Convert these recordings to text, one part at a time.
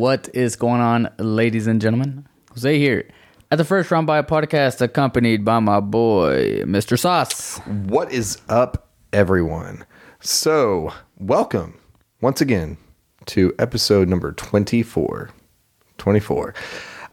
What is going on, ladies and gentlemen? Jose here at the First Round Bye podcast, accompanied by my boy, Mr. Sauce. What is up, everyone? So, welcome once again to episode number 24. 24.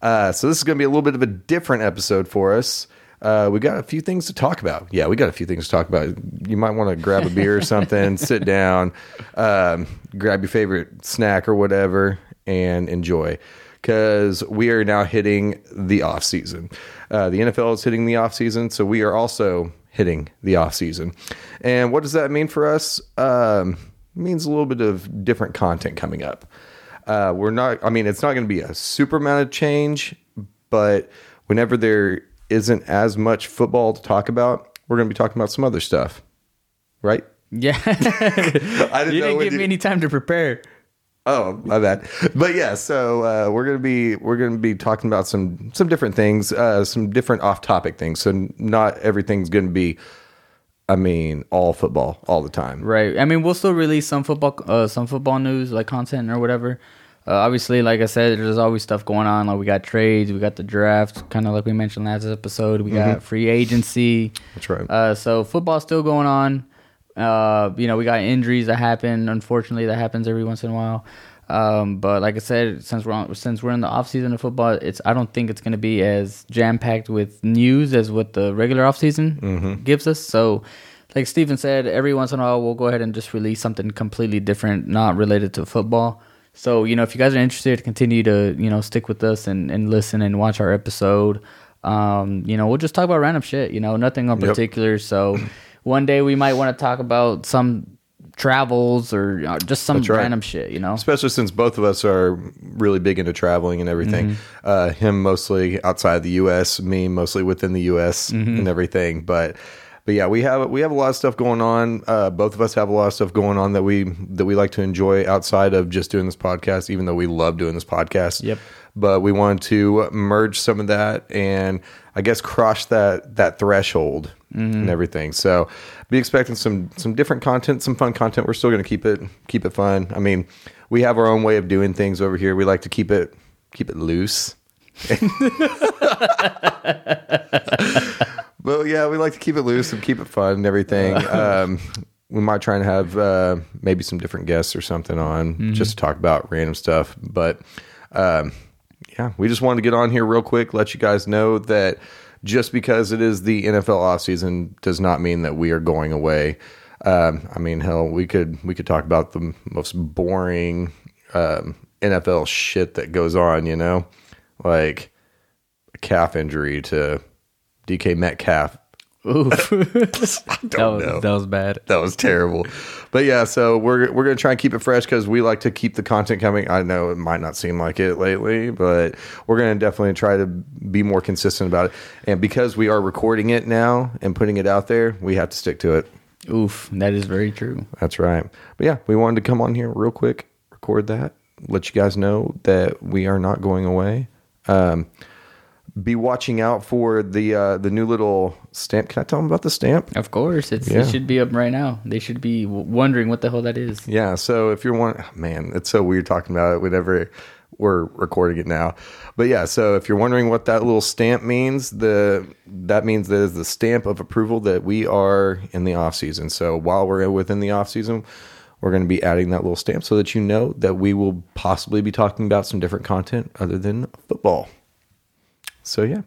Uh, so, this is going to be a little bit of a different episode for us. Uh, we got a few things to talk about. Yeah, we got a few things to talk about. You might want to grab a beer or something, sit down, um, grab your favorite snack or whatever, and enjoy. Because we are now hitting the off season. Uh, the NFL is hitting the off season, so we are also hitting the off season. And what does that mean for us? Um, means a little bit of different content coming up. Uh, we're not. I mean, it's not going to be a super amount of change, but whenever there isn't as much football to talk about, we're going to be talking about some other stuff, right? Yeah. I you didn't give me any time to prepare. Oh, my bad. But yeah, so uh, we're gonna be we're gonna be talking about some some different things, uh, some different off topic things. So not everything's gonna be, I mean, all football all the time. Right. I mean, we'll still release some football, uh, some football news, like content or whatever. Uh, obviously, like I said, there's always stuff going on. Like we got trades, we got the draft, kind of like we mentioned last episode. We got free agency. That's right. Uh, so football's still going on. Uh, you know, we got injuries that happen. Unfortunately, that happens every once in a while. Um, but like I said, since we're on, since we're in the off season of football, it's I don't think it's going to be as jam packed with news as what the regular off season gives us. So, like Steven said, every once in a while we'll go ahead and just release something completely different, not related to football. So you know, if you guys are interested, to continue to you know stick with us and, and listen and watch our episode. Um, you know, we'll just talk about random shit. You know, nothing in Yep. particular. So one day we might want to talk about some travels or uh, just some right. random shit. You know, Especially since both of us are really big into traveling and everything. Uh, him mostly outside the U.S., me mostly within the U.S. and everything. But but yeah, we have we have a lot of stuff going on. Uh, both of us have a lot of stuff going on that we that we like to enjoy outside of just doing this podcast. Even though we love doing this podcast. Yep. But we wanted to merge some of that and I guess cross that that threshold and everything. So be expecting some some different content, some fun content. We're still going to keep it keep it fun. I mean, we have our own way of doing things over here. We like to keep it keep it loose. But yeah, we like to keep it loose and keep it fun and everything. Um, we might try and have uh, maybe some different guests or something on just to talk about random stuff. But um, yeah, we just wanted to get on here real quick, let you guys know that just because it is the NFL offseason does not mean that we are going away. Um, I mean, hell, we could we could talk about the most boring um, NFL shit that goes on. You know, like a calf injury to DK Metcalf. Oof. that, was, know. that was bad. That was terrible. But yeah, so we're we're gonna try and keep it fresh because we like to keep the content coming. I know it might not seem like it lately, but we're gonna definitely try to be more consistent about it. And because we are recording it now and putting it out there, we have to stick to it. Oof, that is very true. That's right. But yeah, we wanted to come on here real quick, record that, let you guys know that we are not going away. Um, be watching out for the uh, the new little stamp. Can I tell them about the stamp? Of course, it's Yeah. it should be up right now. They should be w- wondering what the hell that is. Yeah. So if you're one, man, it's so weird talking about it whenever we're recording it now. But yeah, so if you're wondering what that little stamp means, the that means that is the stamp of approval that we are in the off season. So while we're within the off season, we're going to be adding that little stamp so that you know that we will possibly be talking about some different content other than football. So yeah,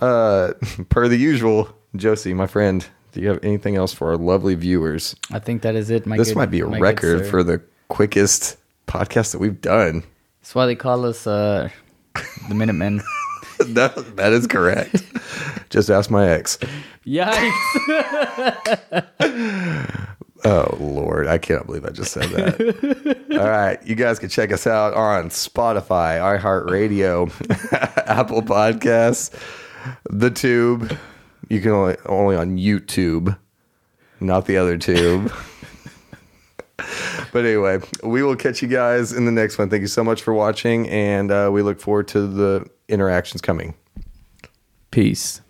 uh, per the usual, Josie, my friend, do you have anything else for our lovely viewers? I think that is it. My this good- might be a record for the quickest podcast that we've done. That's why they call us uh, the Minutemen. that, that is correct. Just ask my ex. Yikes! Oh Lord, I cannot believe I just said that. All right, you guys can check us out on Spotify, iHeartRadio, Apple Podcasts, the Tube. You can only only on YouTube, not the other tube. but anyway, we will catch you guys in the next one. Thank you so much for watching, and uh, we look forward to the interactions coming. Peace.